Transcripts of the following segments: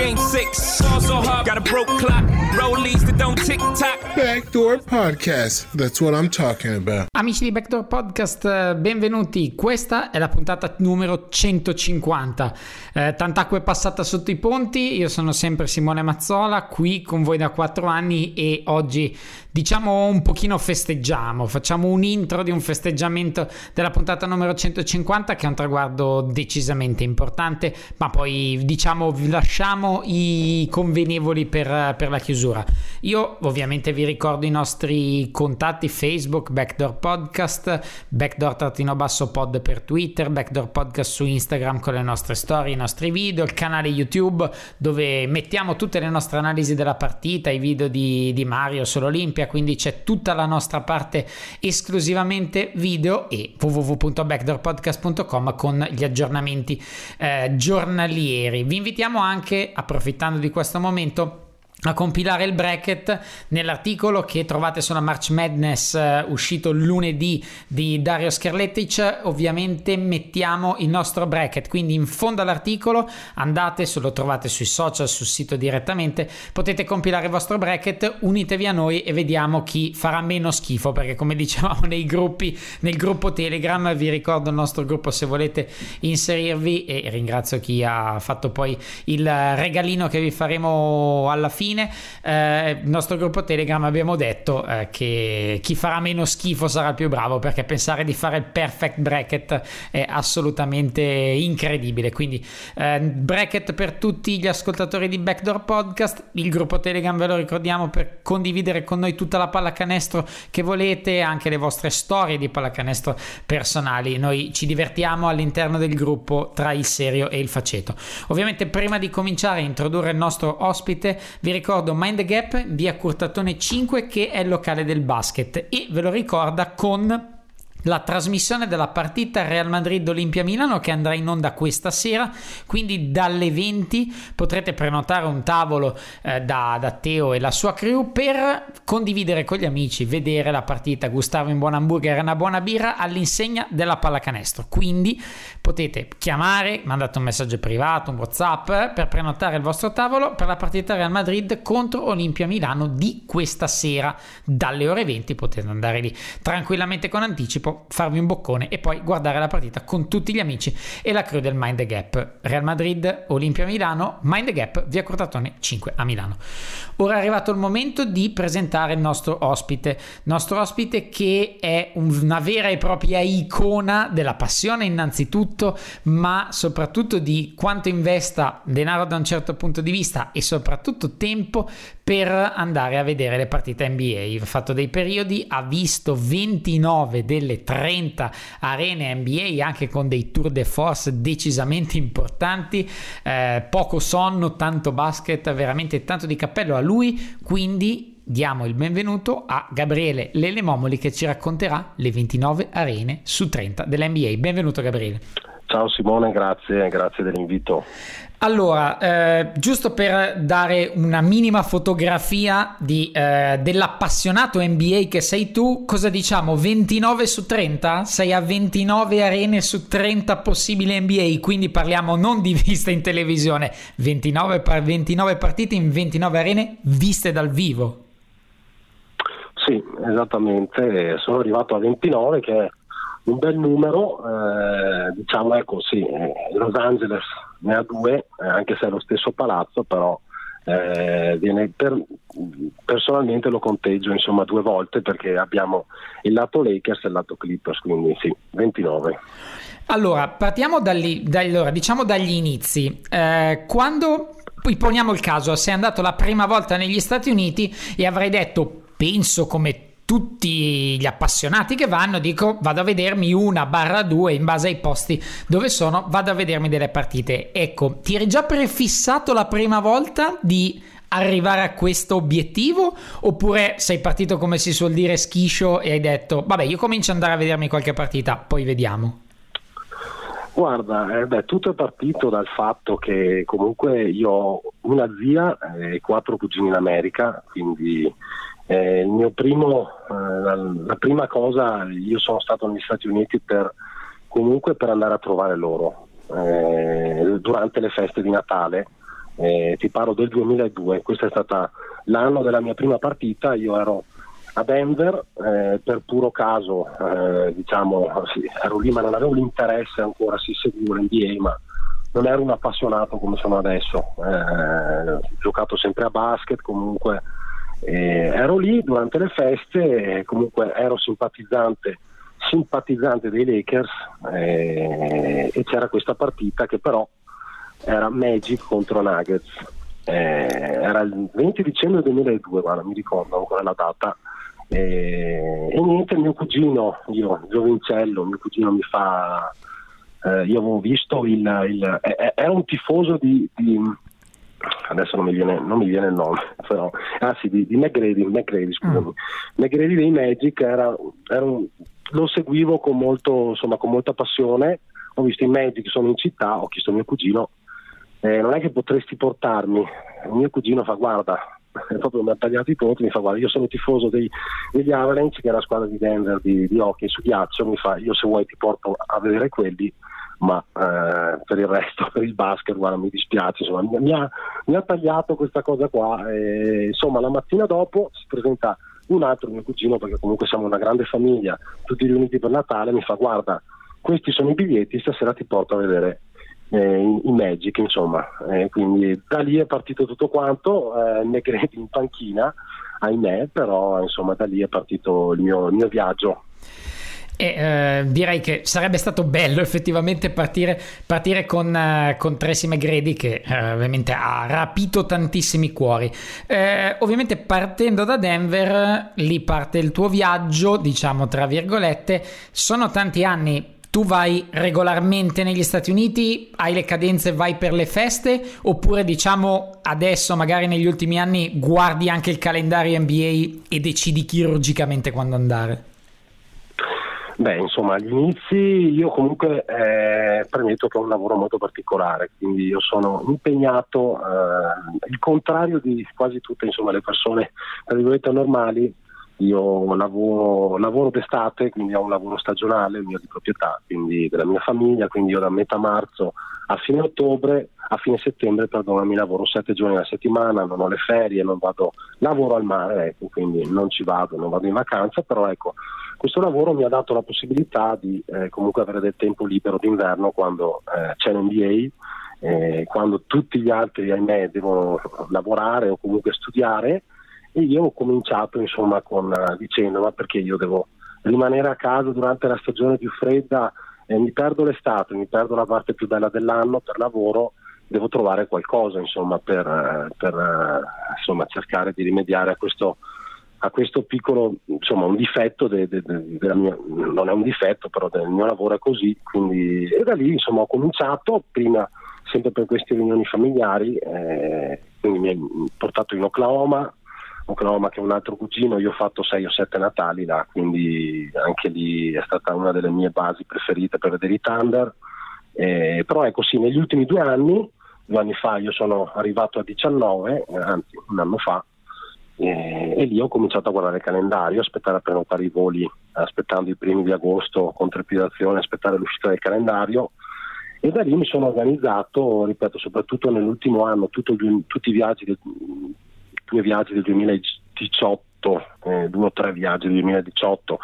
game six. Ball so hard, got a broke clock. Rollies that don't tick tock. Backdoor Podcast. That's what I'm talking about. Amici di Backdoor Podcast, eh, benvenuti. Questa è la puntata numero 150. Eh, tant'acqua è passata sotto i ponti. Io sono sempre Simone Mazzola, qui con voi da 4 anni e oggi diciamo un pochino festeggiamo. Facciamo un intro di un festeggiamento della puntata numero 150 che è un traguardo decisamente importante, ma poi diciamo lasciamo i convenevoli per, per la chiusura. Io ovviamente vi ricordo i nostri contatti Facebook, Backdoor Podcast, Backdoor-pod per Twitter, Backdoor Podcast su Instagram con le nostre storie, i nostri video, il canale YouTube dove mettiamo tutte le nostre analisi della partita, i video di, di Mario sull'Olimpia, quindi c'è tutta la nostra parte esclusivamente video e www.backdoorpodcast.com con gli aggiornamenti eh, giornalieri. Vi invitiamo anche, approfittando di questo momento, a compilare il bracket nell'articolo che trovate sulla March Madness eh, uscito lunedì di Dario Skerletic ovviamente mettiamo il nostro bracket. Quindi in fondo all'articolo andate se lo trovate sui social sul sito direttamente potete compilare il vostro bracket unitevi a noi e vediamo chi farà meno schifo perché come dicevamo nei gruppi nel gruppo telegram vi ricordo il nostro gruppo se volete inserirvi e ringrazio chi ha fatto poi il regalino che vi faremo alla fine eh, il nostro gruppo Telegram abbiamo detto eh, che chi farà meno schifo sarà il più bravo perché pensare di fare il perfect bracket è assolutamente incredibile. Quindi eh, bracket per tutti gli ascoltatori di Backdoor Podcast, il gruppo Telegram ve lo ricordiamo per condividere con noi tutta la pallacanestro che volete, anche le vostre storie di pallacanestro personali. Noi ci divertiamo all'interno del gruppo tra il serio e il faceto. Ovviamente prima di cominciare a introdurre il nostro ospite vi ricordo Mind the Gap via Curtatone 5 che è il locale del basket e ve lo ricorda con la trasmissione della partita Real Madrid Olimpia Milano che andrà in onda questa sera quindi dalle 20 potrete prenotare un tavolo eh, da, da, Teo e la sua crew per condividere con gli amici vedere la partita. Gustare un buon hamburger e una buona birra all'insegna della pallacanestro. Quindi potete chiamare mandate un messaggio privato un whatsapp per prenotare il vostro tavolo per la partita Real Madrid contro Olimpia Milano di questa sera. Dalle ore 20 potete andare lì tranquillamente con anticipo farvi un boccone e poi guardare la partita con tutti gli amici e la crew del Mind the Gap. Real Madrid, Olimpia Milano, Mind the Gap, via Cortatone 5 a Milano. Ora è arrivato il momento di presentare il nostro ospite, nostro ospite che è una vera e propria icona della passione innanzitutto, ma soprattutto di quanto investa denaro da un certo punto di vista e soprattutto tempo per andare a vedere le partite NBA. Ha fatto dei periodi, ha visto 29 delle 30 arene NBA anche con dei tour de force decisamente importanti, eh, poco sonno, tanto basket, veramente tanto di cappello a lui, quindi diamo il benvenuto a Gabriele Lele Momoli che ci racconterà le 29 arene su 30 dell'NBA. Benvenuto Gabriele. Ciao Simone, grazie, grazie dell'invito. Allora, eh, giusto per dare una minima fotografia di, eh, dell'appassionato NBA che sei tu, cosa diciamo? 29 su 30? Sei a 29 arene su 30 possibili NBA, quindi parliamo non di vista in televisione, 29, 29 partite in 29 arene viste dal vivo. Sì, esattamente, sono arrivato a 29 che è un bel numero, eh, diciamo ecco sì, Los Angeles ne ha due, eh, anche se è lo stesso palazzo, però eh, per, personalmente lo conteggio insomma due volte perché abbiamo il lato Lakers e il lato Clippers, quindi sì, 29. Allora, partiamo dagli, allora, diciamo dagli inizi. Eh, quando poi poniamo il caso, sei andato la prima volta negli Stati Uniti e avrai detto, penso come tutti gli appassionati che vanno, dico vado a vedermi una barra due in base ai posti dove sono, vado a vedermi delle partite. Ecco, ti eri già prefissato la prima volta di arrivare a questo obiettivo oppure sei partito come si suol dire schiscio e hai detto vabbè io comincio ad andare a vedermi qualche partita, poi vediamo. Guarda, eh, beh, tutto è partito dal fatto che comunque io ho una zia e quattro cugini in America, quindi eh, il mio primo, eh, la, la, prima cosa, io sono stato negli Stati Uniti per, comunque per andare a trovare loro eh, durante le feste di Natale. Eh, ti parlo del 2002, questo è stato l'anno della mia prima partita, io ero a Denver eh, per puro caso, eh, diciamo, sì, ero lì ma non avevo l'interesse ancora, si seguivo l'NBA, ma non ero un appassionato come sono adesso, ho giocato sempre a basket, comunque eh, ero lì durante le feste, comunque ero simpatizzante, simpatizzante dei Lakers eh, e c'era questa partita che però era Magic contro Nuggets. Eh, era il 20 dicembre 2002, guarda, mi ricordo ancora la data. E, e niente, mio cugino, io giovincello, mio cugino mi fa. Eh, io avevo visto il. il eh, era un tifoso di, di adesso non mi viene, non mi viene il nome, però, ah sì, di, di McGrady, McGrady, scusami. Mm. McGrady dei Magic era, era un, lo seguivo con, molto, insomma, con molta passione, ho visto i Magic, sono in città, ho chiesto a mio cugino, eh, non è che potresti portarmi, il mio cugino fa guarda, proprio mi ha tagliato i conti, mi fa guarda io sono tifoso dei, degli Avalanche che è la squadra di Denver di, di hockey su ghiaccio, mi fa io se vuoi ti porto a vedere quelli ma eh, per il resto, per il basket, guarda, mi dispiace, insomma, mi, ha, mi, ha, tagliato questa cosa qua. E, insomma, la mattina dopo si presenta un altro mio cugino, perché comunque siamo una grande famiglia, tutti riuniti per Natale, mi fa guarda, questi sono i biglietti, stasera ti porto a vedere eh, i, Magic, insomma. Eh, quindi da lì è partito tutto quanto, eh, Negredi in panchina, ahimè, però insomma da lì è partito il mio, il mio viaggio e eh, direi che sarebbe stato bello effettivamente partire, partire con, eh, con, Tracy McGrady che eh, ovviamente ha rapito tantissimi cuori. Eh, ovviamente partendo da Denver, lì parte il tuo viaggio, diciamo tra virgolette, sono tanti anni. Tu vai regolarmente negli Stati Uniti, hai le cadenze, vai per le feste, oppure diciamo adesso, magari negli ultimi anni, guardi anche il calendario NBA e decidi chirurgicamente quando andare? Beh, insomma, agli inizi io comunque eh, premetto che è un lavoro molto particolare, quindi io sono impegnato, eh, il contrario di quasi tutte insomma, le persone tra virgolette normali, io lavoro, lavoro d'estate, quindi ho un lavoro stagionale, mio di proprietà, quindi della mia famiglia, quindi io da metà marzo a fine ottobre, a fine settembre, perdonami, lavoro sette giorni alla settimana, non ho le ferie, non vado, lavoro al mare, ecco, quindi non ci vado, non vado in vacanza, però ecco, questo lavoro mi ha dato la possibilità di eh, comunque avere del tempo libero d'inverno quando eh, c'è l'NBA, eh, quando tutti gli altri, ahimè, devono lavorare o comunque studiare. E io ho cominciato insomma con, uh, dicendo ma perché io devo rimanere a casa durante la stagione più fredda? E mi perdo l'estate, mi perdo la parte più bella dell'anno per lavoro, devo trovare qualcosa insomma, per, uh, per uh, insomma, cercare di rimediare a questo a questo piccolo, insomma, un difetto de, de, de, mia, non è un difetto, però del mio lavoro è così, quindi, e da lì insomma ho cominciato, prima sempre per queste riunioni familiari, eh, quindi mi hai portato in Oklahoma, Oklahoma che è un altro cugino, io ho fatto sei o sette Natali là, quindi anche lì è stata una delle mie basi preferite per vedere i Thunder, eh, però ecco sì, negli ultimi due anni, due anni fa io sono arrivato a 19, anzi un anno fa, e, e, lì ho cominciato a guardare il calendario, aspettare a prenotare i voli, aspettando i primi di agosto con trepidazione, aspettare l'uscita del calendario. E da lì mi sono organizzato, ripeto, soprattutto nell'ultimo anno, tutto, tutti i viaggi, del, due viaggi del 2018, eh, due o tre viaggi del 2018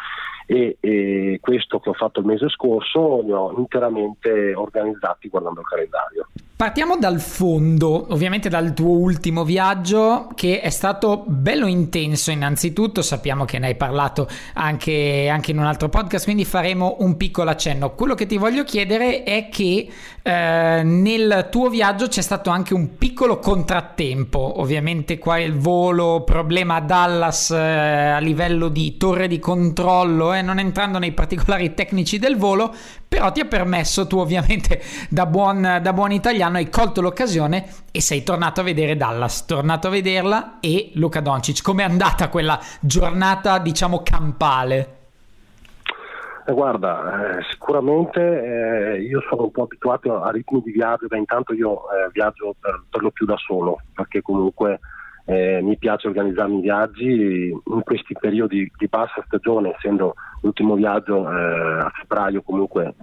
e, e questo che ho fatto il mese scorso li ho interamente organizzati guardando il calendario. Partiamo dal fondo, ovviamente dal tuo ultimo viaggio che è stato bello intenso innanzitutto, sappiamo che ne hai parlato anche, anche in un altro podcast, quindi faremo un piccolo accenno. Quello che ti voglio chiedere è che eh, nel tuo viaggio c'è stato anche un piccolo contrattempo, ovviamente qua il volo, problema a Dallas eh, a livello di torre di controllo, eh, non entrando nei particolari tecnici del volo, però ti ha permesso tu ovviamente da buon, da buon italiano hai colto l'occasione e sei tornato a vedere Dallas, tornato a vederla e Luca Doncic. Com'è andata quella giornata, diciamo, campale? Eh, guarda, eh, sicuramente eh, io sono un po' abituato a ritmi di viaggio, da intanto io eh, viaggio per, per, lo più da solo, perché comunque eh, mi piace organizzarmi viaggi. In questi periodi di bassa stagione, essendo l'ultimo viaggio eh, a febbraio comunque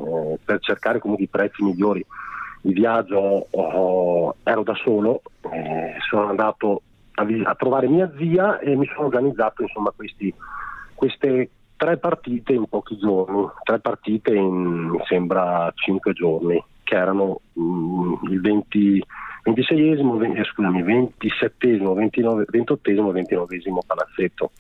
per cercare comunque i prezzi migliori di viaggio oh, ero da solo, eh, sono andato a, a, trovare mia zia e mi sono organizzato insomma questi, queste tre partite in pochi giorni, tre partite in mi sembra cinque giorni, che erano mm, il 20, 26esimo, 20, eh, scusami, 27esimo, 29, 28esimo e 29esimo palazzetto.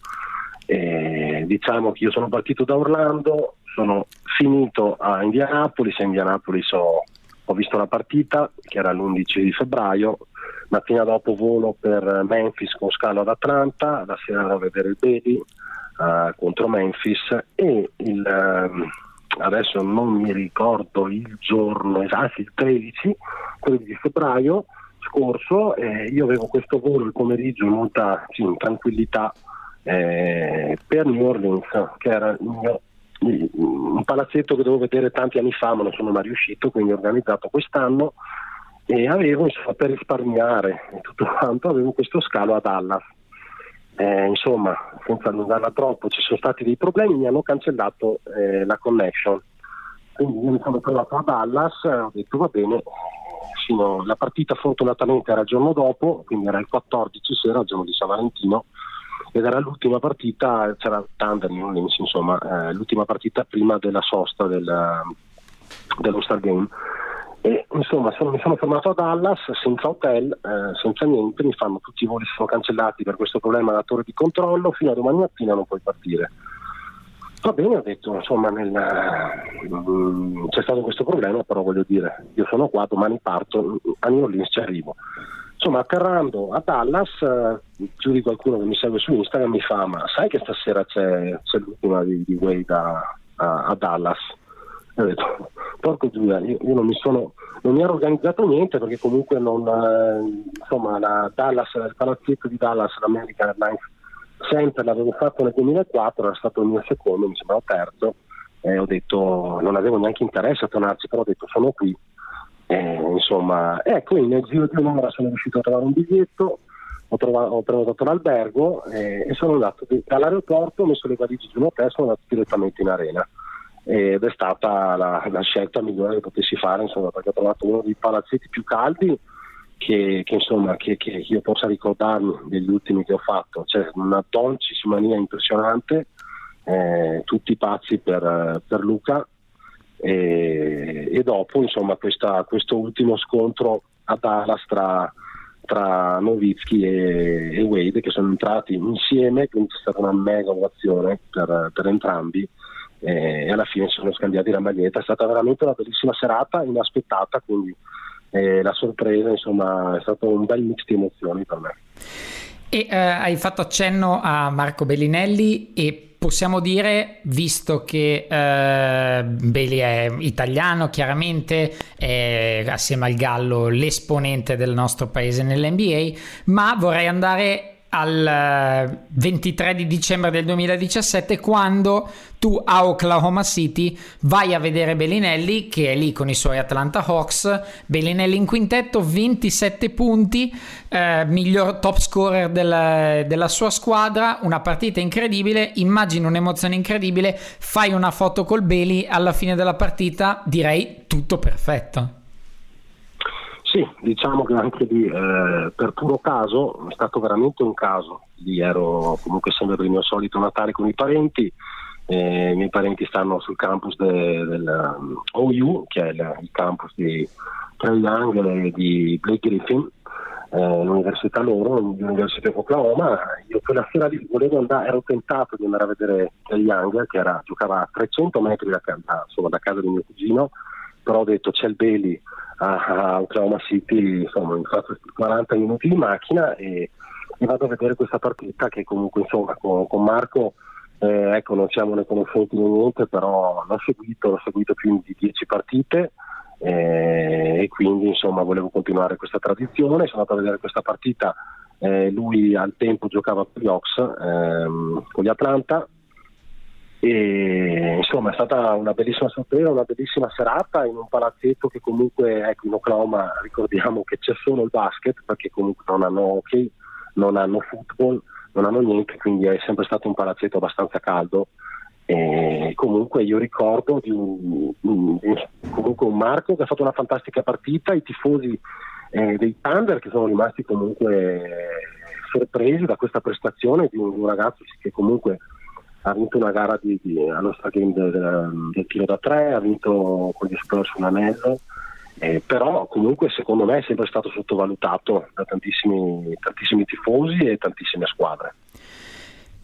Eh, diciamo che io sono partito da Orlando, sono finito a Indianapolis, a Indianapolis ho ho visto la partita che era l'11 di febbraio, mattina dopo volo per Memphis con scalo ad Atlanta, la sera andavo a vedere il Baby uh, contro Memphis e il, uh, adesso non mi ricordo il giorno esatto, il 13, quello di febbraio scorso, eh, io avevo questo volo il pomeriggio in molta sì, in tranquillità eh, per New Orleans, che era mio un palazzetto che dovevo vedere tanti anni fa ma non sono mai riuscito, quindi ho organizzato quest'anno e avevo insomma, per risparmiare tutto quanto avevo questo scalo a Dallas. Eh, insomma, senza allungarla troppo, ci sono stati dei problemi, mi hanno cancellato eh, la connection. Quindi io mi sono trovato a Dallas, ho detto va bene, fino, la partita fortunatamente era il giorno dopo, quindi era il 14 sera, il giorno di San Valentino, ed era l'ultima partita, c'era Thunder New Orleans, insomma, eh, l'ultima partita prima della sosta del, dello Star Game. E insomma sono, mi sono fermato a Dallas senza hotel, eh, senza niente, mi fanno tutti i voli sono cancellati per questo problema della torre di controllo, fino a domani mattina non puoi partire. Va bene, ho detto, insomma, nel, mm, c'è stato questo problema, però voglio dire, io sono qua, domani parto, a New Orleans ci arrivo. Insomma, atterrando a Dallas, eh, più di qualcuno che mi segue su Instagram mi fa: Ma sai che stasera c'è, c'è l'ultima di, di Wade a, a, a, Dallas? E ho detto: Porco Giulia, io, io non, mi sono, non mi ero organizzato niente perché comunque non, eh, insomma, la Dallas, il palazzetto di Dallas, l'American Airlines, sempre l'avevo fatto nel 2004, era stato il mio secondo, mi sembrava terzo. E ho detto: Non avevo neanche interesse a tornarci, però ho detto: Sono qui eh, insomma, ecco, nel giro di un'ora sono riuscito a trovare un biglietto, ho, trovato, ho prenotato l'albergo eh, e sono andato dall'aeroporto, ho messo le valigie di un hotel e sono andato direttamente in arena. Ed è stata la, la, scelta migliore che potessi fare, insomma, perché ho trovato uno dei palazzetti più caldi che, che, insomma, che, che io possa ricordarmi degli ultimi che ho fatto. C'è una Doncic mania impressionante, eh, tutti pazzi per, per Luca e, e dopo insomma questa, questo ultimo scontro a Dallas tra, tra Novitsky e, e, Wade che sono entrati insieme, quindi c'è stata una mega ovazione per, per entrambi e alla fine sono scambiati la maglietta. È stata veramente una bellissima serata, inaspettata, quindi eh, la sorpresa insomma è stato un bel mix di emozioni per me. E eh, hai fatto accenno a Marco Bellinelli e possiamo dire, visto che eh, Bailey è italiano, chiaramente è assieme al Gallo l'esponente del nostro paese nell'NBA, ma vorrei andare al 23 eh, di dicembre del 2017 quando tu a Oklahoma City vai a vedere Bellinelli che è lì con i suoi Atlanta Hawks. Bellinelli in quintetto 27 punti eh, miglior top scorer della, della sua squadra. Una partita incredibile immagino un'emozione incredibile. Fai una foto col Beli alla fine della partita direi tutto perfetto sì, diciamo che anche lì eh, per puro caso, è stato veramente un caso. Lì ero comunque sempre per il mio solito Natale con i parenti, eh, i miei parenti stanno sul campus de, del um, OU, che è il, il campus di, Trey Young di Blake Griffin eh, l'università loro, l'Università di Oklahoma. Io quella sera lì volevo andare, ero tentato di andare a vedere Trey Young che era, giocava a 300 metri da, da, insomma, da, casa di mio cugino, però ho detto c'è il Bailey a, a Oklahoma City, insomma mi faccio 40 minuti di macchina e, e, vado a vedere questa partita che comunque insomma con, con Marco eh, ecco, non siamo né conoscenti né niente, però l'ho seguito, l'ho seguito più di 10 partite eh, e quindi insomma volevo continuare questa tradizione, sono andato a vedere questa partita, eh, lui al tempo giocava per gli Ox ehm, con gli Atlanta e insomma è stata una bellissima sorpresa, una bellissima serata in un palazzetto che comunque ecco, in Oklahoma ricordiamo che c'è solo il basket perché comunque non hanno hockey, non hanno football, non hanno niente, quindi è sempre stato un palazzetto abbastanza caldo. E comunque io ricordo di un, un, comunque un Marco che ha fatto una fantastica partita, i tifosi eh, dei Thunder che sono rimasti comunque sorpresi da questa prestazione di un, un ragazzo che comunque ha vinto una gara di, di, allo Game del, del, del, tiro da tre, ha vinto con gli Spurs un anello, eh, però comunque secondo me è sempre stato sottovalutato da tantissimi, tantissimi tifosi e tantissime squadre.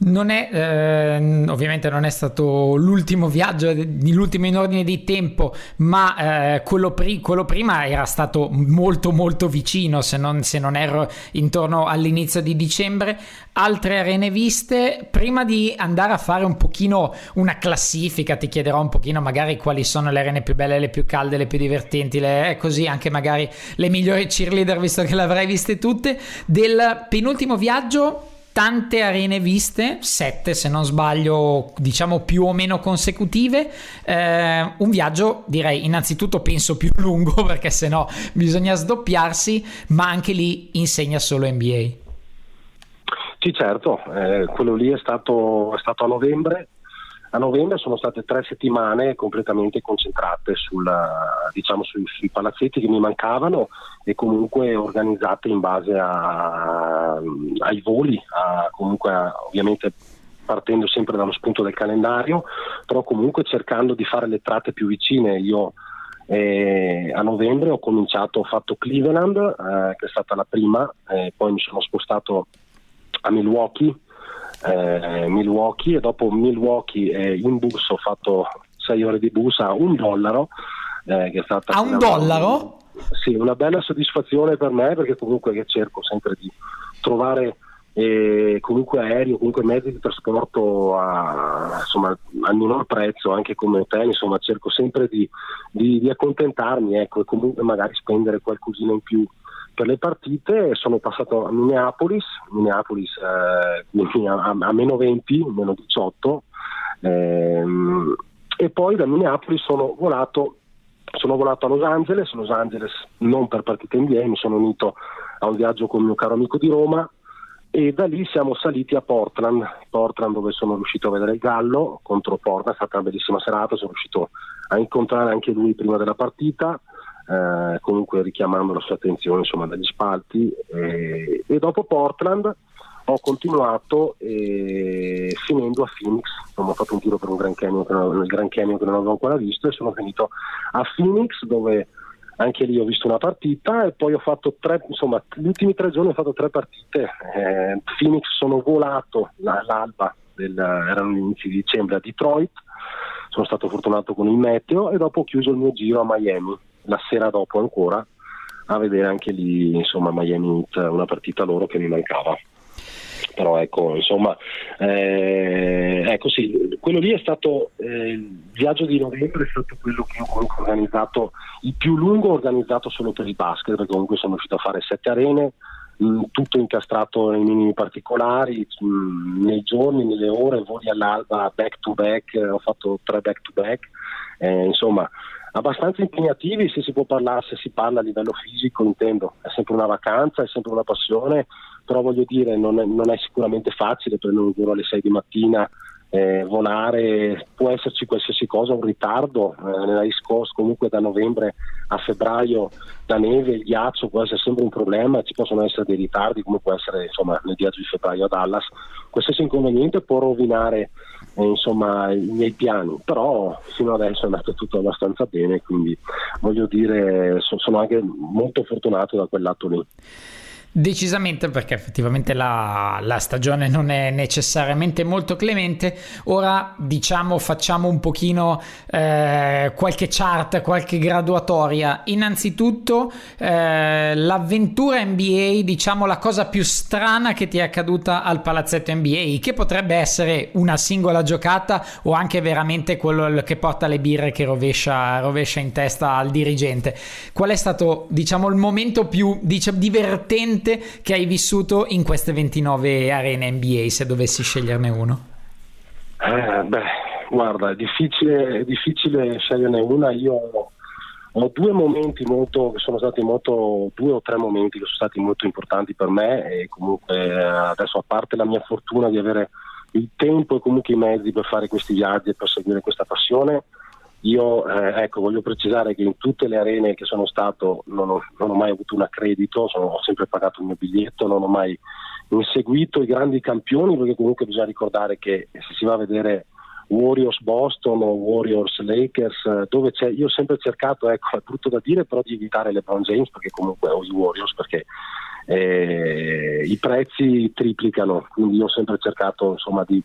Non è, eh, ovviamente non è stato l'ultimo viaggio, l'ultimo in ordine di tempo, ma eh, quello, pri- quello, prima era stato molto molto vicino, se non, se non ero intorno all'inizio di dicembre. Altre arene viste, prima di andare a fare un pochino una classifica, ti chiederò un pochino magari quali sono le arene più belle, le più calde, le più divertenti, le, eh, così anche magari le migliori cheerleader, visto che le avrei viste tutte, del penultimo viaggio tante arene viste, sette se non sbaglio, diciamo più o meno consecutive. Eh, un viaggio, direi, innanzitutto penso più lungo perché sennò bisogna sdoppiarsi, ma anche lì insegna solo NBA. Sì, certo, eh, quello lì è stato, è stato a novembre a novembre sono state tre settimane completamente concentrate sulla, diciamo, sui, sui, palazzetti che mi mancavano e comunque organizzate in base a, ai voli, a, comunque a, ovviamente partendo sempre dallo spunto del calendario, però comunque cercando di fare le tratte più vicine. Io eh, a novembre ho cominciato, ho fatto Cleveland, eh, che è stata la prima, eh, poi mi sono spostato a Milwaukee eh, Milwaukee e dopo Milwaukee eh, in bus ho fatto 6 ore di bus a un dollaro. Eh, che è stata a un dollaro? Sì, una bella soddisfazione per me perché comunque cerco sempre di trovare eh, comunque aereo, comunque mezzi di trasporto a, insomma, al minor prezzo, anche come te, insomma cerco sempre di, di, di accontentarmi ecco, e comunque magari spendere qualcosina in più per le partite sono passato a Minneapolis, Minneapolis eh, a, a, meno 20, meno 18 ehm, e poi da Minneapolis sono volato, sono volato a Los Angeles, Los Angeles non per partite NBA, mi sono unito a un viaggio con il mio caro amico di Roma e da lì siamo saliti a Portland, Portland dove sono riuscito a vedere il Gallo contro Portland, è stata una bellissima serata, sono riuscito a incontrare anche lui prima della partita eh, comunque richiamando la sua attenzione insomma, dagli spalti e, e dopo Portland ho continuato eh, finendo a Phoenix, insomma, ho fatto un giro per un Grand Canyon, nel Grand Canyon che non avevo ancora visto e sono finito a Phoenix dove anche lì ho visto una partita e poi ho fatto tre, insomma, gli ultimi tre giorni ho fatto tre partite. Eh, Phoenix sono volato all'alba, del, erano inizi di dicembre a Detroit, sono stato fortunato con il meteo e dopo ho chiuso il mio giro a Miami la sera dopo ancora a vedere anche lì insomma Miami Heat, una partita loro che mi mancava. Però ecco insomma eh, ecco sì quello lì è stato eh, il viaggio di novembre è stato quello che ho organizzato il più lungo organizzato solo per il basket perché comunque sono riuscito a fare sette arene mm, tutto incastrato nei minimi particolari mm, nei giorni, nelle ore, voli all'alba back to back ho fatto tre back to back eh, insomma abbastanza impegnativi se si può parlare, se si parla a livello fisico intendo, è sempre una vacanza, è sempre una passione, però voglio dire non è, non è sicuramente facile prendere un volo alle 6 di mattina, eh, volare, può esserci qualsiasi cosa, un ritardo, eh, East Coast comunque da novembre a febbraio la neve, il ghiaccio può essere sempre un problema, ci possono essere dei ritardi come può essere insomma, nel viaggio di febbraio a Dallas, qualsiasi inconveniente può rovinare eh, insomma i miei piani, però fino adesso è andato tutto abbastanza bene, quindi voglio dire sono anche molto fortunato da quel lato lì. Decisamente perché effettivamente la, la, stagione non è necessariamente molto clemente. Ora diciamo facciamo un pochino eh, qualche chart, qualche graduatoria. Innanzitutto eh, l'avventura NBA, diciamo la cosa più strana che ti è accaduta al palazzetto NBA, che potrebbe essere una singola giocata o anche veramente quello che porta le birre che rovescia, rovescia in testa al dirigente. Qual è stato diciamo il momento più diciamo, divertente? Che hai vissuto in queste 29 arene NBA, se dovessi sceglierne uno? Eh, beh, guarda, è difficile, è difficile sceglierne una. Io ho due momenti molto, che sono stati molto, due o tre momenti che sono stati molto importanti per me e comunque eh, adesso a parte la mia fortuna di avere il tempo e comunque i mezzi per fare questi viaggi e per seguire questa passione, io eh, ecco, voglio precisare che in tutte le arene che sono stato non ho, non ho mai avuto un accredito, sono, ho sempre pagato il mio biglietto, non ho mai inseguito i grandi campioni perché comunque bisogna ricordare che se si va a vedere Warriors Boston o Warriors Lakers, dove c'è, io ho sempre cercato, ecco, è brutto da dire, però di evitare LeBron James perché comunque ho i Warriors perché eh, i prezzi triplicano, quindi io ho sempre cercato insomma di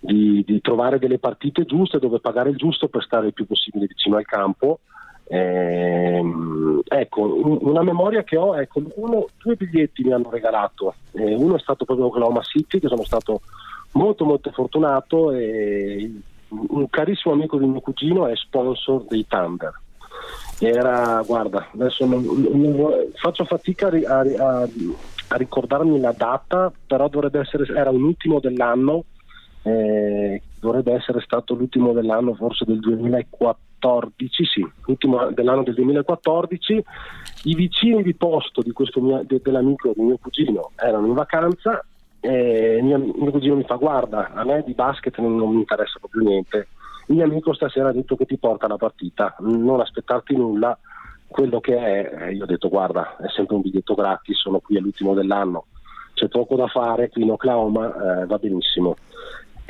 di, di, trovare delle partite giuste dove pagare il giusto per stare il più possibile vicino al campo. Eh, ecco, una memoria che ho, ecco, uno, due biglietti mi hanno regalato, eh, uno è stato proprio Oklahoma City, che sono stato molto molto fortunato e un carissimo amico di mio cugino è sponsor dei Thunder. Era, guarda, adesso non, non, faccio fatica a, a, a, ricordarmi la data, però dovrebbe essere, era un ultimo dell'anno eh, dovrebbe essere stato l'ultimo dell'anno forse del 2014, sì, l'ultimo dell'anno del 2014, i vicini di posto di mio, de, dell'amico di mio cugino erano in vacanza e mio, mio, cugino mi fa guarda, a me di basket non, non mi interessa proprio niente, il mio amico stasera ha detto che ti porta la partita, non aspettarti nulla, quello che è, eh, io ho detto guarda, è sempre un biglietto gratis, sono qui all'ultimo dell'anno, c'è poco da fare, qui in Oklahoma eh, va benissimo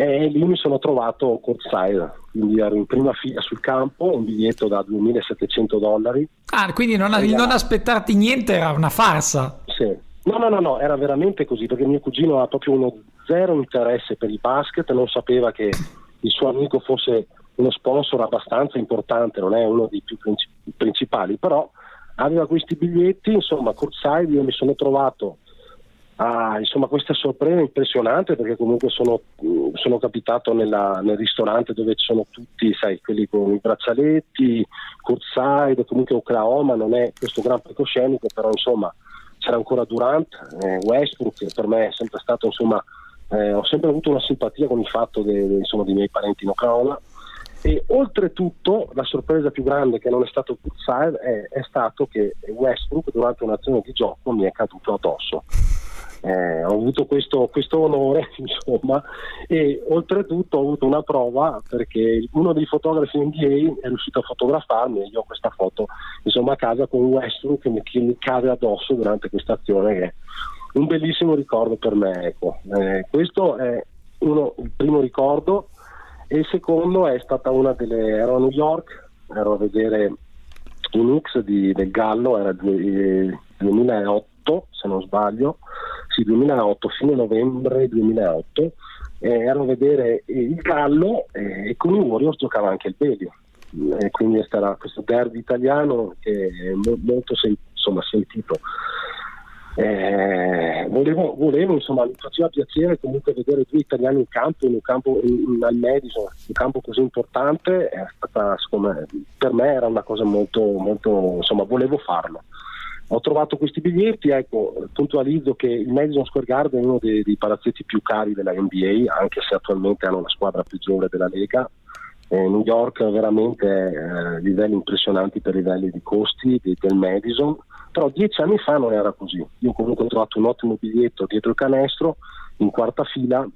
e lì mi sono trovato courtside, quindi ero in prima fila sul campo, un biglietto da 2700 dollari. Ah, quindi non, il non aspettarti niente era una farsa. Sì. No, no, no, no, era veramente così, perché mio cugino ha proprio uno zero interesse per il basket, non sapeva che il suo amico fosse uno sponsor abbastanza importante, non è uno dei più principali, però aveva questi biglietti, insomma, courtside, io mi sono trovato Ah, insomma questa sorpresa impressionante perché comunque sono, sono capitato nella, nel ristorante dove ci sono tutti, sai, quelli con i braccialetti, courtside, comunque Oklahoma non è questo gran palcoscenico, però insomma c'era ancora Durant, eh, Westbrook, che per me è sempre stato, insomma, eh, ho sempre avuto una simpatia con il fatto de, de, dei miei parenti in Oklahoma. E oltretutto la sorpresa più grande che non è stato Courtside è, è stato che Westbrook durante un'azione di gioco mi è caduto addosso eh, ho avuto questo, questo, onore, insomma, e oltretutto ho avuto una prova perché uno dei fotografi NBA è riuscito a fotografarmi e io ho questa foto insomma, a casa con Westbrook che mi, che mi cade addosso durante questa azione che è un bellissimo ricordo per me. Ecco. Eh, questo è uno, il primo ricordo e il secondo è stata una delle... ero a New York, ero a vedere i Knicks del Gallo, era il 2008 se non sbaglio, sì 2008, fine novembre 2008, eh, ero a vedere il Gallo eh, e con i Warriors giocava anche il Belio. E quindi sarà questo derby italiano che è mo- molto sen- insomma, sentito. Eh, volevo, volevo, insomma, mi faceva piacere comunque vedere due italiani in campo, in un campo in, in, Madison, un campo così importante, stata, me, per me era una cosa molto, molto, insomma, volevo farlo. Ho trovato questi biglietti, ecco, puntualizzo che il Madison Square Garden è uno dei, dei palazzetti più cari della NBA, anche se attualmente hanno la squadra peggiore della Lega. Eh, New York veramente eh, livelli impressionanti per livelli di costi di, del Madison, però dieci anni fa non era così. Io comunque ho trovato un ottimo biglietto dietro il canestro, in quarta fila,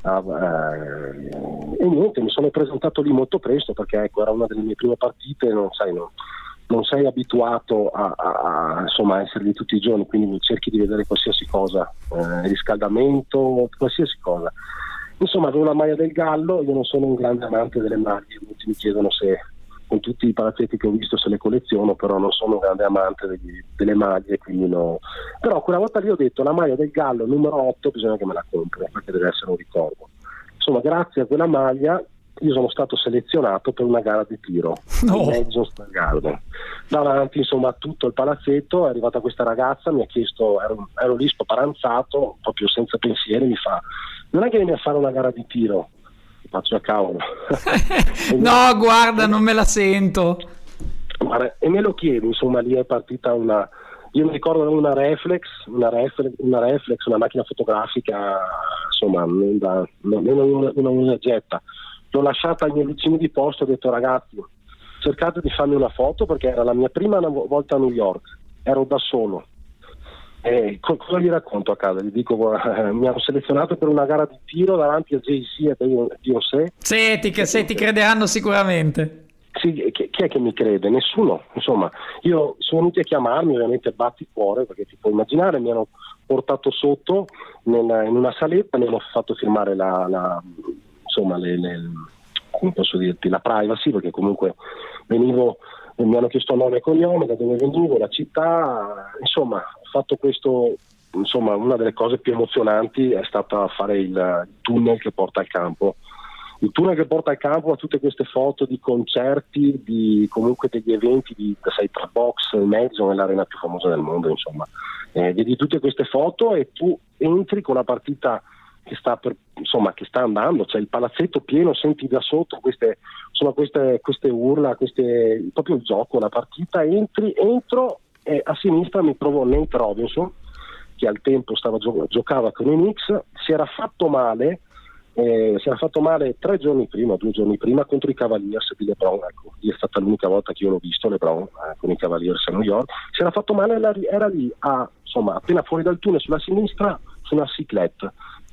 Uh, e niente, mi sono presentato lì molto presto perché ecco, era una delle mie prime partite, non, sai, non, non sei abituato a, a, a, insomma, essere lì tutti i giorni, quindi cerchi di vedere qualsiasi cosa, eh, riscaldamento, qualsiasi cosa. Insomma, avevo la maglia del Gallo, io non sono un grande amante delle maglie, molti mi chiedono se con tutti i palazzetti che ho visto se le colleziono, però non sono un grande amante degli, delle maglie, quindi no. Però quella volta lì ho detto la maglia del Gallo numero 8 bisogna che me la compro, perché deve essere un ricordo. Insomma, grazie a quella maglia io sono stato selezionato per una gara di tiro No. in Square Garden. Davanti insomma a tutto il palazzetto è arrivata questa ragazza, mi ha chiesto, ero, ero lì spaparanzato, proprio senza pensieri, mi fa non è che vieni a fare una gara di tiro? Faccio a cavolo. no, guarda, non me la sento. E me lo chiedo, insomma, lì è partita una. Io mi ricordo una reflex, una reflex, una, reflex, una macchina fotografica, insomma, non da, non, non una, una getta. L'ho lasciata ai miei vicini di posto e ho detto ragazzi, cercate di farmi una foto perché era la mia prima volta a New York, ero da solo. E cosa gli racconto a casa? Gli dico, guarda, mi hanno selezionato per una gara di tiro davanti a JC e Beyoncé. Senti, che se ti crederanno sicuramente. Sì, chi, chi, è che mi crede? Nessuno. Insomma, io sono venuti a chiamarmi, ovviamente batti cuore, perché ti puoi immaginare, mi hanno portato sotto nella, in una saletta, mi hanno fatto firmare la, la insomma, le, le, come posso dirti, la privacy, perché comunque venivo, mi hanno chiesto nome e cognome, da dove venivo, la città, insomma, ho fatto questo, insomma, una delle cose più emozionanti è stata fare il tunnel che porta al campo il tunnel che porta al campo a tutte queste foto di concerti, di comunque degli eventi di, sai, tra box e mezzo nell'arena più famosa del mondo, insomma. Eh, vedi tutte queste foto e tu entri con la partita che sta, per, insomma, che sta andando, cioè il palazzetto pieno, senti da sotto queste, insomma, queste, queste urla, queste, proprio il gioco, la partita, entri, entro e a sinistra mi trovo Nate Robinson, che al tempo stava, giocava con i Knicks, si era fatto male eh, si era fatto male tre giorni prima, due giorni prima contro i Cavaliers di LeBron, ecco, lì è stata l'unica volta che io l'ho visto LeBron eh, con i Cavaliers a New York, si era fatto male, era lì a, insomma, appena fuori dal tunnel sulla sinistra su una ciclette,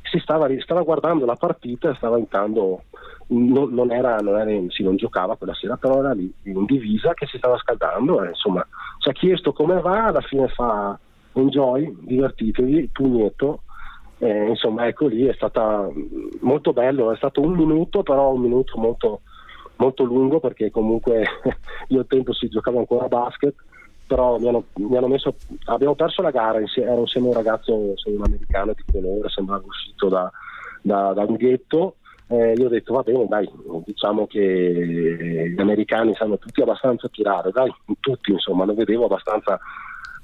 si stava, stava guardando la partita e stava intanto, non, non, era, non, era, sì, non giocava quella sera, però era lì in divisa che si stava scaldando, e, insomma, ci ha chiesto come va, alla fine fa enjoy, divertitevi, pugnetto, eh, insomma, ecco lì è stata molto bello, è stato un minuto, però un minuto molto, molto lungo perché comunque io al tempo si giocava ancora a basket, però mi hanno, mi hanno messo, abbiamo perso la gara, ero insieme a un ragazzo, un americano di colore, sembrava uscito da, da, da un ghetto. Eh, io ho detto va bene dai diciamo che gli americani sanno tutti abbastanza tirare dai tutti insomma lo vedevo abbastanza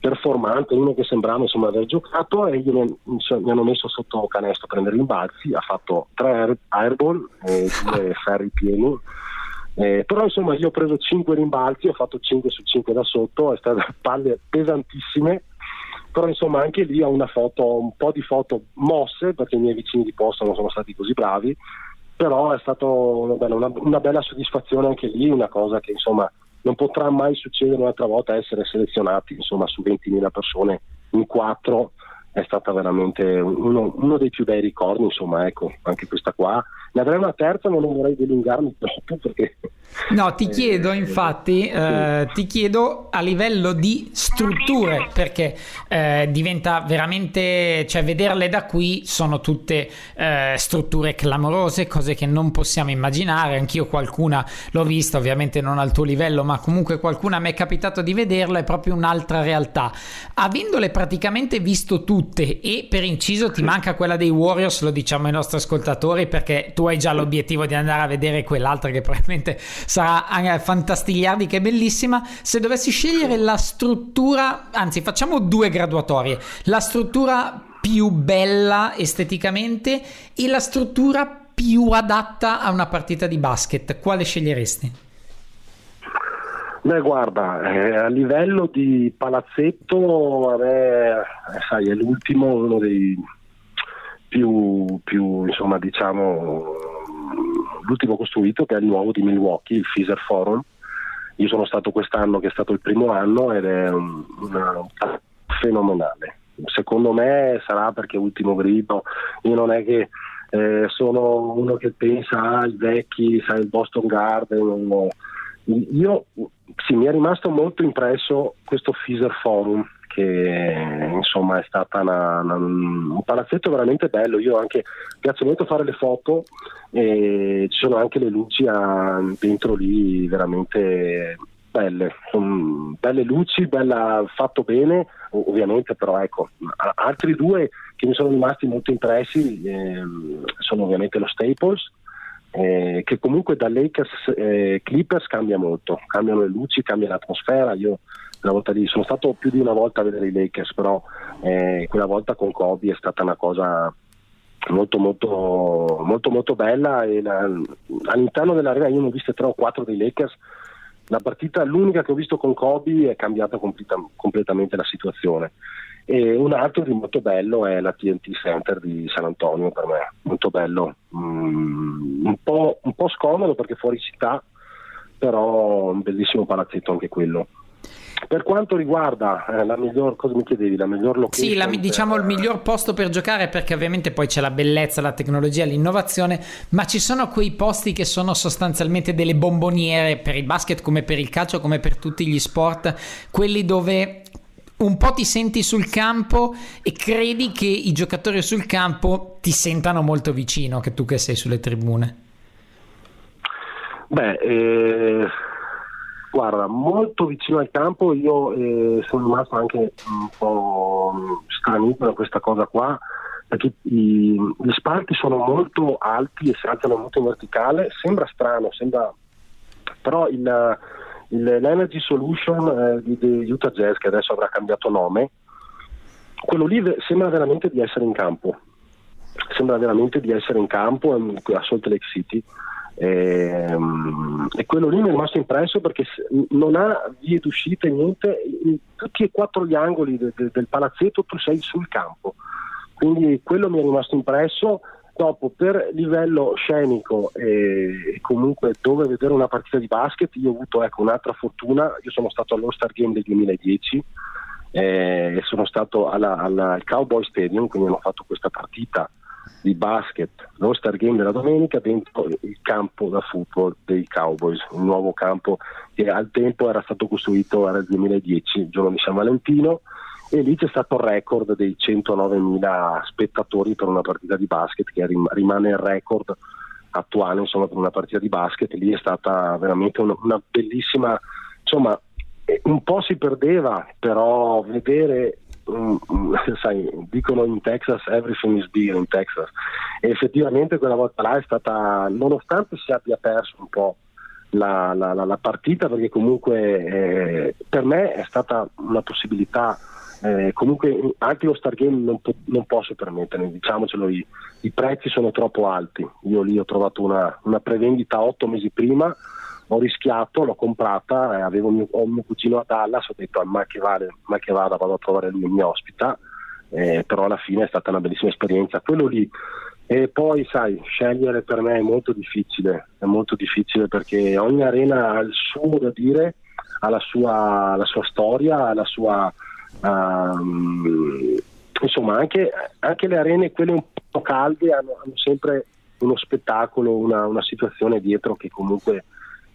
performante, uno che sembrava insomma, aver giocato e gli mi hanno messo sotto canestro a prendere rimbalzi, ha fatto tre airball e due ferri pieni. Eh, però insomma io ho preso 5 rimbalzi, ho fatto 5 su 5 da sotto, è state palle pesantissime, però insomma anche lì ho una foto, un po' di foto mosse perché i miei vicini di posto non sono stati così bravi, però è stata una, una, una bella soddisfazione anche lì, una cosa che insomma non potrà mai succedere un'altra volta essere selezionati insomma, su 20.000 persone in quattro è stata veramente uno, uno, dei più bei ricordi, insomma, ecco, anche questa qua. Ne avrei una terza, ma non vorrei dilungarmi troppo perché... No, ti chiedo infatti, eh, ti chiedo a livello di strutture, perché eh, diventa veramente, cioè vederle da qui sono tutte eh, strutture clamorose, cose che non possiamo immaginare, anch'io qualcuna l'ho vista, ovviamente non al tuo livello, ma comunque qualcuna mi è capitato di vederla, è proprio un'altra realtà. Avendole praticamente visto tutte e per inciso ti manca quella dei Warriors, lo diciamo ai nostri ascoltatori, perché tu hai già l'obiettivo di andare a vedere quell'altra che probabilmente sarà fantastigliardica e bellissima. Se dovessi scegliere la struttura, anzi, facciamo due graduatorie: la struttura più bella esteticamente e la struttura più adatta a una partita di basket, quale sceglieresti? Beh, guarda, eh, a livello di palazzetto, eh, sai, è l'ultimo, uno dei più, più insomma, diciamo, l'ultimo costruito che è il nuovo di Milwaukee, il Fiser Forum. Io sono stato quest'anno che è stato il primo anno ed è un, una, fenomenale. Secondo me sarà perché ultimo grido, io non è che eh, sono uno che pensa ai vecchi, sai, il Boston Garden. No. Io sì, mi è rimasto molto impresso questo Fiser Forum che insomma è stata una, una, un palazzetto veramente bello. Io anche piace molto fare le foto e ci sono anche le luci a, dentro lì veramente belle, sono belle luci, bella, fatto bene, ovviamente, però ecco, altri due che mi sono rimasti molto impressi eh, sono ovviamente lo Staples eh, che comunque da Lakers eh, Clippers cambia molto, cambiano le luci, cambia l'atmosfera. Io una volta lì sono stato più di una volta a vedere i Lakers, però eh, quella volta con Kobe è stata una cosa molto molto molto molto bella. E la, all'interno dell'arena io ne ho viste tre o quattro dei Lakers. La partita l'unica che ho visto con Kobe è cambiata completa, completamente la situazione e un altro di molto bello è la TNT Center di San Antonio per me, molto bello, mm, un, po', un po' scomodo perché fuori città, però un bellissimo palazzetto anche quello. Per quanto riguarda eh, la miglior, cosa mi chiedevi, la miglior location? Sì, la, diciamo il miglior posto per giocare perché ovviamente poi c'è la bellezza, la tecnologia, l'innovazione, ma ci sono quei posti che sono sostanzialmente delle bomboniere per il basket come per il calcio, come per tutti gli sport, quelli dove un po' ti senti sul campo e credi che i giocatori sul campo ti sentano molto vicino, che tu che sei sulle tribune. Beh, eh, guarda, molto vicino al campo io eh, sono rimasto anche un po' stranito da questa cosa qua, perché i, gli spalti sono molto alti e si alzano molto in verticale, sembra strano, sembra... però il l'Energy Solution eh, di, di Utah Jazz che adesso avrà cambiato nome quello lì sembra veramente di essere in campo. Sembra veramente di essere in campo a Salt Lake City. E, ehm, e, quello lì mi è rimasto impresso perché non ha vie d'uscita niente. In tutti e quattro gli angoli de, de, del palazzetto tu sei sul campo. Quindi quello mi è rimasto impresso Dopo, per livello scenico e comunque dove vedere una partita di basket, io ho avuto ecco, un'altra fortuna, io sono stato all'All Star Game del 2010 eh, e sono stato alla, alla, al Cowboy Stadium, quindi hanno fatto questa partita di basket, l'All Star Game della domenica dentro il campo da football dei Cowboys, un nuovo campo che al tempo era stato costruito, era il 2010, il giorno di San Valentino e lì c'è stato il record dei 109.000 spettatori per una partita di basket che rimane il record attuale insomma, per una partita di basket. Lì è stata veramente una, una bellissima insomma eh, un po' si perdeva però vedere um, sai, dicono in Texas everything is big in Texas. E effettivamente quella volta là è stata nonostante si abbia perso un po' la, la, la, la partita perché comunque eh, per me è stata una possibilità eh, comunque anche lo Stargame non, po- non posso permettermi, diciamocelo, i, i, prezzi sono troppo alti. Io lì ho trovato una, una prevendita otto mesi prima, ho rischiato, l'ho comprata, eh, avevo mio, ho mio cugino a Dallas, ho detto ma che, vale, ma che vada, vado a trovare lui, mi ospita, eh, però alla fine è stata una bellissima esperienza. Quello lì e poi, sai, scegliere per me è molto difficile, è molto difficile perché ogni arena ha il suo da dire, ha la sua, la sua storia, ha la sua, Um, insomma, anche, anche, le arene, quelle un po' calde, hanno, hanno sempre uno spettacolo, una, una, situazione dietro che comunque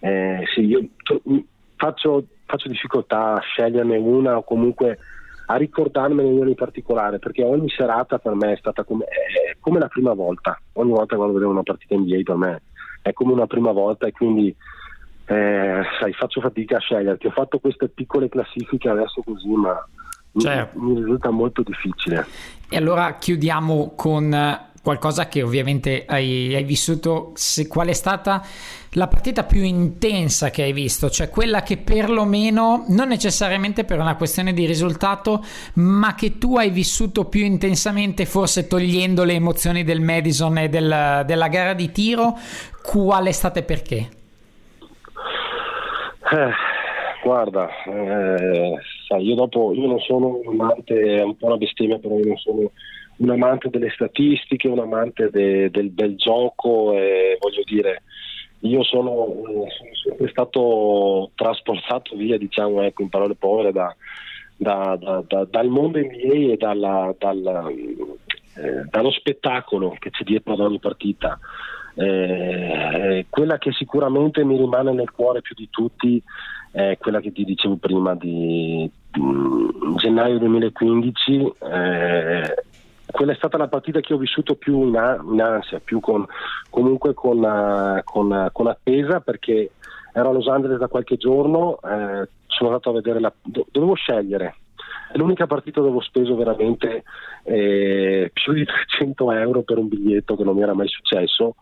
eh, sì, io faccio, faccio, difficoltà a sceglierne una o comunque a ricordarmene una in particolare perché ogni serata per me è stata come, è come la prima volta. Ogni volta a vedere una partita NBA per me è come una prima volta e quindi eh, sai, faccio fatica a sceglierti. Ho fatto queste piccole classifiche adesso così ma certo. mi risulta molto difficile. E allora chiudiamo con qualcosa che ovviamente hai, hai vissuto, se, qual è stata la partita più intensa che hai visto, cioè quella che perlomeno, non necessariamente per una questione di risultato, ma che tu hai vissuto più intensamente, forse togliendo le emozioni del Madison e del, della gara di tiro, qual è stata e perché? Eh, guarda, eh, sai, io dopo, io non sono un amante, è un po' una bestemmia, però io non sono un amante delle statistiche, un amante de, del bel gioco e voglio dire, io sono, sono, sempre stato trasportato via, diciamo, ecco, in parole povere, da, da, da, dal mondo NBA e dalla, dal, eh, dallo spettacolo che c'è dietro ad ogni partita. Eh, quella che sicuramente mi rimane nel cuore più di tutti è quella che ti dicevo prima di, mh, gennaio 2015, eh, quella è stata la partita che ho vissuto più in, a- in ansia, più con, comunque con, uh, con, uh, con, attesa perché ero a Los Angeles da qualche giorno, eh, sono andato a vedere, la, do- dovevo scegliere. È l'unica partita dove ho speso veramente eh, più di 300 euro per un biglietto che non mi era mai successo,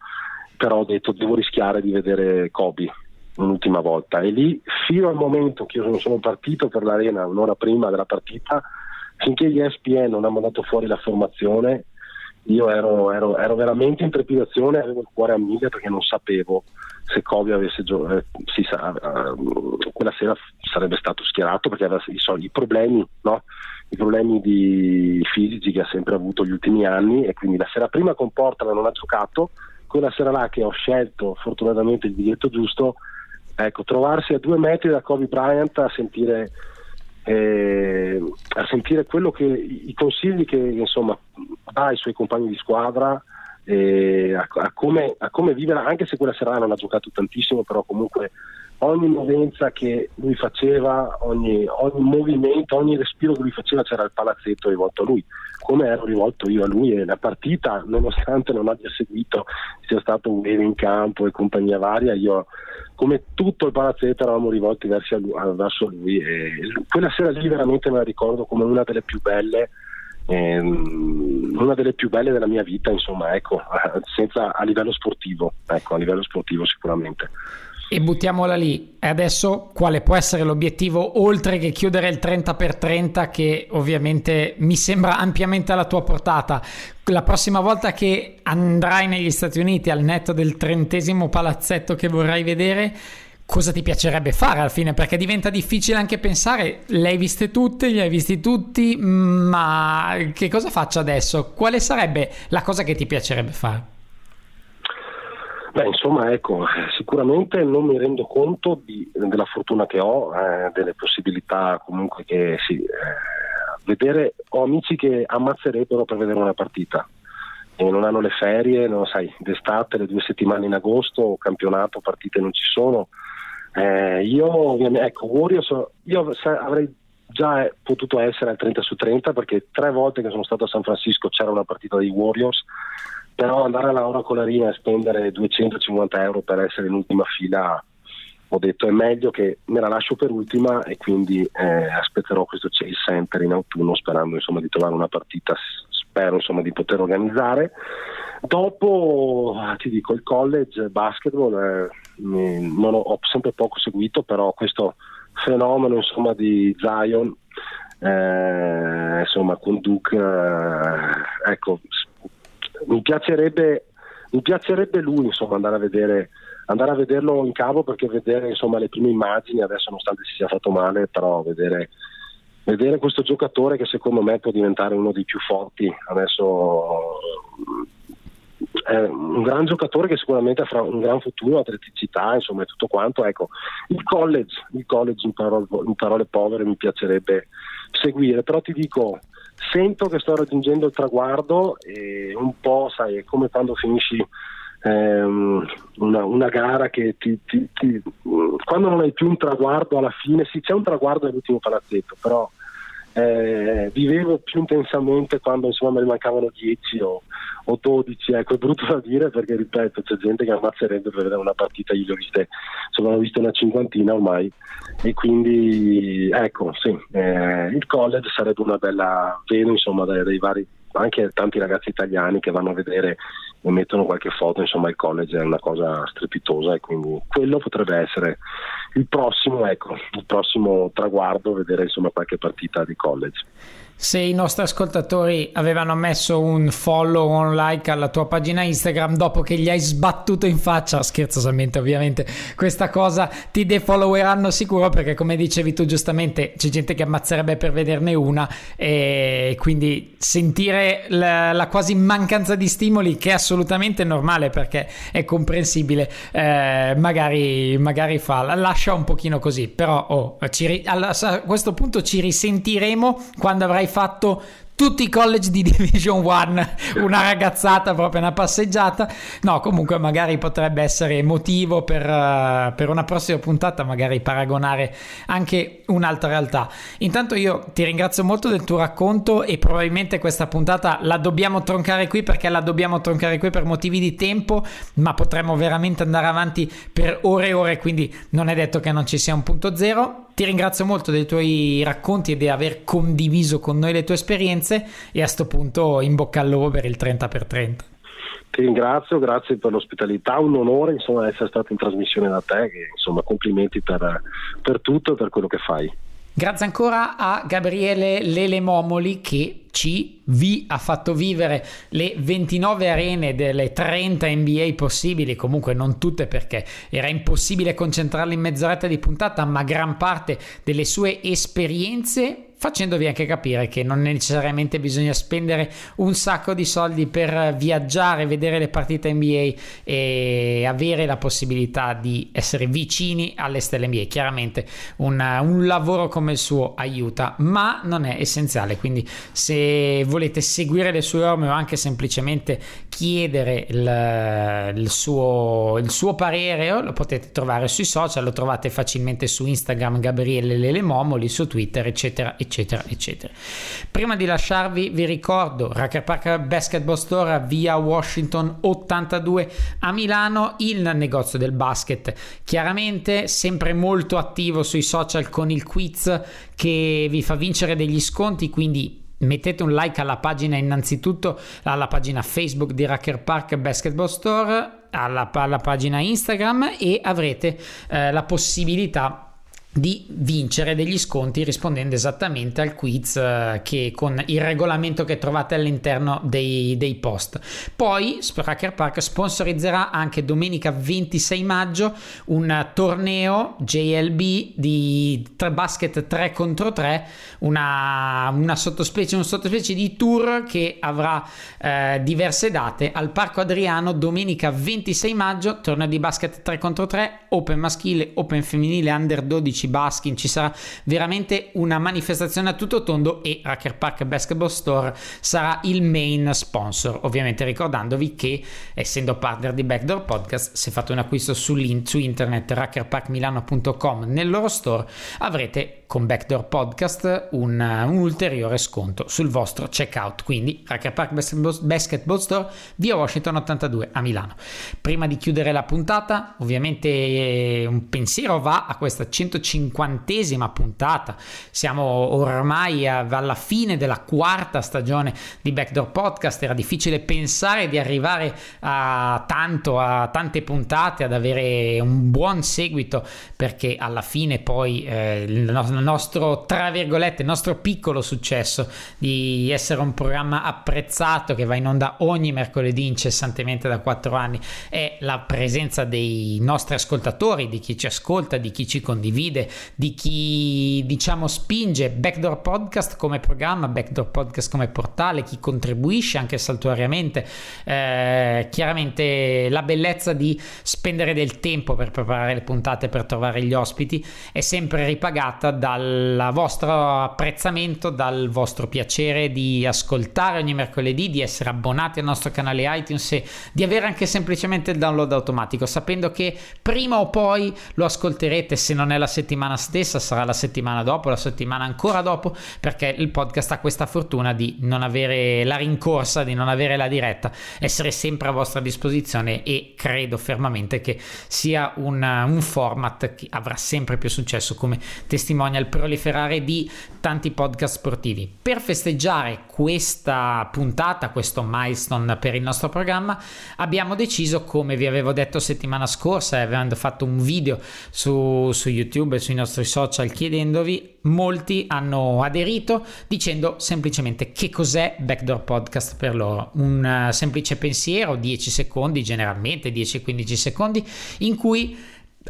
però ho detto devo rischiare di vedere Kobe un'ultima volta. E lì fino al momento che io sono partito per l'arena un'ora prima della partita finché gli ESPN non ha mandato fuori la formazione io ero, ero, ero, veramente in trepidazione, avevo il cuore a mille perché non sapevo se Kobe avesse giocato, eh, sì, uh, quella sera sarebbe stato schierato perché aveva i, so, i problemi, no? i problemi fisici che ha sempre avuto gli ultimi anni e quindi la sera prima con Portland non ha giocato, quella sera là che ho scelto fortunatamente il biglietto giusto, ecco, trovarsi a due metri da Kobe Bryant a sentire eh, a sentire che, i consigli che insomma, dà ai suoi compagni di squadra eh, a, a, come, a, come, vivere, anche se quella sera non ha giocato tantissimo, però comunque ogni movenza che lui faceva, ogni, ogni, movimento, ogni respiro che lui faceva c'era il palazzetto rivolto a lui, come ero rivolto io a lui e la partita, nonostante non abbia seguito, sia stato un vero in campo e compagnia varia, io come tutto il palazzetto eravamo rivolti verso lui, verso lui e quella sera lì veramente me la ricordo come una delle più belle ehm, una delle più belle della mia vita insomma ecco senza, a livello sportivo ecco a livello sportivo sicuramente e buttiamola lì. E adesso quale può essere l'obiettivo oltre che chiudere il 30x30 che ovviamente mi sembra ampiamente alla tua portata? La prossima volta che andrai negli Stati Uniti al netto del trentesimo palazzetto che vorrai vedere, cosa ti piacerebbe fare alla fine? Perché diventa difficile anche pensare, le hai viste tutte, li hai visti tutti, ma che cosa faccio adesso? Quale sarebbe la cosa che ti piacerebbe fare? Beh, insomma, ecco, sicuramente non mi rendo conto di, della fortuna che ho, eh, delle possibilità comunque che sì, eh, vedere, ho amici che ammazzerebbero per vedere una partita e non hanno le ferie, non sai, d'estate, le due settimane in agosto, campionato, partite non ci sono. Eh, io ovviamente, ecco, Warriors, io avrei già potuto essere al 30 su 30 perché tre volte che sono stato a San Francisco c'era una partita dei Warriors però andare alla Laura Colarina e spendere 250 euro per essere in ultima fila ho detto è meglio che me la lascio per ultima e quindi eh, aspetterò questo Chase Center in autunno sperando insomma, di trovare una partita spero insomma, di poter organizzare. Dopo ah, ti dico il college basketball eh, non ho, ho, sempre poco seguito però questo fenomeno insomma, di Zion eh, insomma con Duke eh, ecco mi piacerebbe, mi piacerebbe lui insomma, andare, a vedere, andare a vederlo in cavo perché vedere insomma, le prime immagini, adesso nonostante si sia fatto male, però vedere, vedere questo giocatore che secondo me può diventare uno dei più forti, adesso è un gran giocatore che sicuramente avrà un gran futuro, atleticità, insomma, e tutto quanto. Ecco, il college, il college in, parole, in parole povere mi piacerebbe seguire, però ti dico, sento che sto raggiungendo il traguardo e un po', sai, è come quando finisci ehm, una, una, gara che ti, ti, ti, quando non hai più un traguardo alla fine, sì c'è un traguardo nell'ultimo palazzetto, però eh, vivevo più intensamente quando insomma me ne mancavano 10 o, o 12, ecco è brutto da dire perché ripeto c'è gente che ammazzerebbe per vedere una partita, io l'ho viste, insomma l'ho vista una cinquantina ormai e quindi ecco sì, eh, il college sarebbe una bella vedo insomma dai, dai vari anche tanti ragazzi italiani che vanno a vedere e mettono qualche foto, insomma il college è una cosa strepitosa e quindi quello potrebbe essere il prossimo, ecco, il prossimo traguardo, vedere insomma qualche partita di college. Se i nostri ascoltatori avevano messo un follow o un like alla tua pagina Instagram dopo che gli hai sbattuto in faccia, scherzosamente ovviamente, questa cosa ti defolloweranno sicuro perché come dicevi tu giustamente c'è gente che ammazzerebbe per vederne una e quindi sentire la, la quasi mancanza di stimoli che è assolutamente normale perché è comprensibile, eh, magari, magari fa, lascia un pochino così, però oh, ci, a questo punto ci risentiremo quando avrai fatto tutti i college di Division 1, una ragazzata, proprio una passeggiata. No, comunque magari potrebbe essere motivo per, uh, per, una prossima puntata, magari paragonare anche un'altra realtà. Intanto io ti ringrazio molto del tuo racconto e probabilmente questa puntata la dobbiamo troncare qui perché la dobbiamo troncare qui per motivi di tempo, ma potremmo veramente andare avanti per ore e ore, quindi non è detto che non ci sia un punto zero. Ti ringrazio molto dei tuoi racconti e di aver condiviso con noi le tue esperienze e a questo punto in bocca al lupo per il 30x30. Ti ringrazio, grazie per l'ospitalità, un onore insomma, essere stato in trasmissione da te, che, insomma, complimenti per, per tutto e per quello che fai. Grazie ancora a Gabriele Lele Momoli che ci vi ha fatto vivere le 29 arene delle 30 NBA possibili, comunque non tutte perché era impossibile concentrarle in mezz'oretta di puntata, ma gran parte delle sue esperienze facendovi anche capire che non necessariamente bisogna spendere un sacco di soldi per viaggiare, vedere le partite NBA e avere la possibilità di essere vicini alle stelle NBA. Chiaramente un, un lavoro come il suo aiuta, ma non è essenziale. Quindi, se volete seguire le sue orme o anche semplicemente chiedere il, il, suo, il suo parere, lo potete trovare sui social, lo trovate facilmente su Instagram, Gabriele Lele Momoli, su Twitter, eccetera, eccetera eccetera, eccetera. Prima di lasciarvi, vi ricordo Racker Park Basketball Store via Washington 82 a Milano, il negozio del basket. Chiaramente sempre molto attivo sui social con il quiz che vi fa vincere degli sconti, quindi mettete un like alla pagina innanzitutto alla pagina Facebook di Racker Park Basketball Store alla, alla pagina Instagram e avrete eh, la possibilità di vincere degli sconti rispondendo esattamente al quiz eh, che con il regolamento che trovate all'interno dei, dei post. Poi Spracker Park sponsorizzerà anche domenica 26 maggio un torneo JLB di basket 3 contro 3, una, una sottospecie, un sottospecie di tour che avrà eh, diverse date al Parco Adriano domenica 26 maggio, torneo di basket 3 contro 3, open maschile, open femminile, under 12 amici Baskin, ci sarà veramente una manifestazione a tutto tondo e Racker Park Basketball Store sarà il main sponsor. Ovviamente ricordandovi che essendo partner di Backdoor Podcast, se fate un acquisto su internet rackerparkmilano.com nel loro store avrete con Backdoor Podcast un, un, ulteriore sconto sul vostro checkout. Quindi Racker Park Basketball Store via Washington 82 a Milano. Prima di chiudere la puntata, ovviamente un pensiero va a questa 150esima puntata. Siamo ormai alla fine della quarta stagione di Backdoor Podcast. Era difficile pensare di arrivare a tanto, a tante puntate, ad avere un buon seguito perché alla fine poi eh, il nostro, tra virgolette, il nostro piccolo successo di essere un programma apprezzato che va in onda ogni mercoledì incessantemente da quattro anni è la presenza dei nostri ascoltatori, di chi ci ascolta, di chi ci condivide, di chi diciamo spinge Backdoor Podcast come programma, Backdoor Podcast come portale, chi contribuisce anche saltuariamente. Eh, chiaramente la bellezza di spendere del tempo per preparare le puntate, per trovare gli ospiti è sempre ripagata da dal vostro apprezzamento, dal vostro piacere di ascoltare ogni mercoledì, di essere abbonati al nostro canale iTunes e di avere anche semplicemente il download automatico, sapendo che prima o poi lo ascolterete, se non è la settimana stessa, sarà la settimana dopo, la settimana ancora dopo, perché il podcast ha questa fortuna di non avere la rincorsa, di non avere la diretta, essere sempre a vostra disposizione e credo fermamente che sia un, un format che avrà sempre più successo come testimonia il proliferare di tanti podcast sportivi. Per festeggiare questa puntata, questo milestone per il nostro programma, abbiamo deciso, come vi avevo detto settimana scorsa, avendo fatto un video su, su YouTube e sui nostri social chiedendovi, molti hanno aderito dicendo semplicemente che cos'è Backdoor Podcast per loro. Un uh, semplice pensiero, 10 secondi, generalmente 10-15 secondi, in cui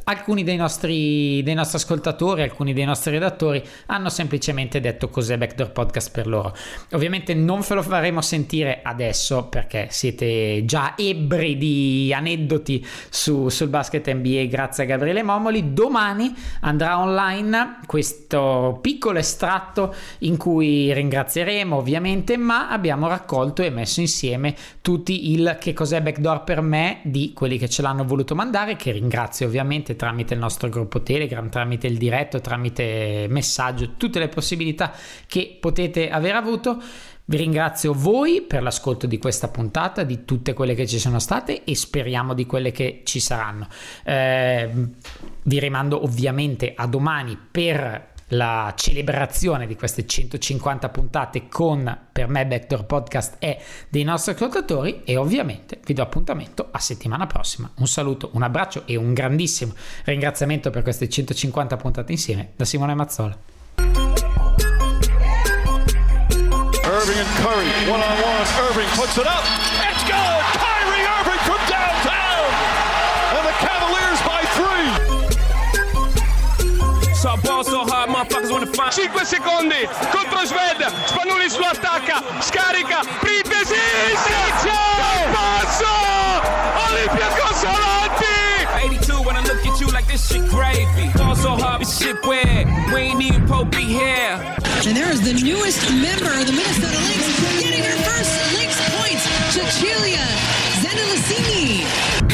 alcuni dei nostri, dei nostri, ascoltatori, alcuni dei nostri redattori hanno semplicemente detto cos'è Backdoor Podcast per loro. Ovviamente non ve lo faremo sentire adesso perché siete già ebbri di aneddoti su, sul basket NBA grazie a Gabriele Momoli. Domani andrà online questo piccolo estratto in cui ringrazieremo ovviamente, ma abbiamo raccolto e messo insieme tutti il che cos'è Backdoor per me di quelli che ce l'hanno voluto mandare, che ringrazio ovviamente tramite il nostro gruppo Telegram, tramite il diretto, tramite messaggio, tutte le possibilità che potete aver avuto. Vi ringrazio voi per l'ascolto di questa puntata, di tutte quelle che ci sono state e speriamo di quelle che ci saranno. Eh, vi rimando ovviamente a domani per la celebrazione di queste 150 puntate con per me Backdoor Podcast e dei nostri ascoltatori e ovviamente vi do appuntamento a settimana prossima. Un saluto, un abbraccio e un grandissimo ringraziamento per queste 150 puntate insieme da Simone Mazzola. Irving and Curry, one on one. Irving puts it up. 5 secondi contro Sved, Spanulis lo attacca, scarica, Printesi, Sergio, passo, Olympiacos avanti! 82 when I look at you like this shit gravy. Ball so hard, this shit weird. We ain't even Pope be here. And there is the newest member of the Minnesota Lynx getting her first Lynx points, Cecilia Zendelicini.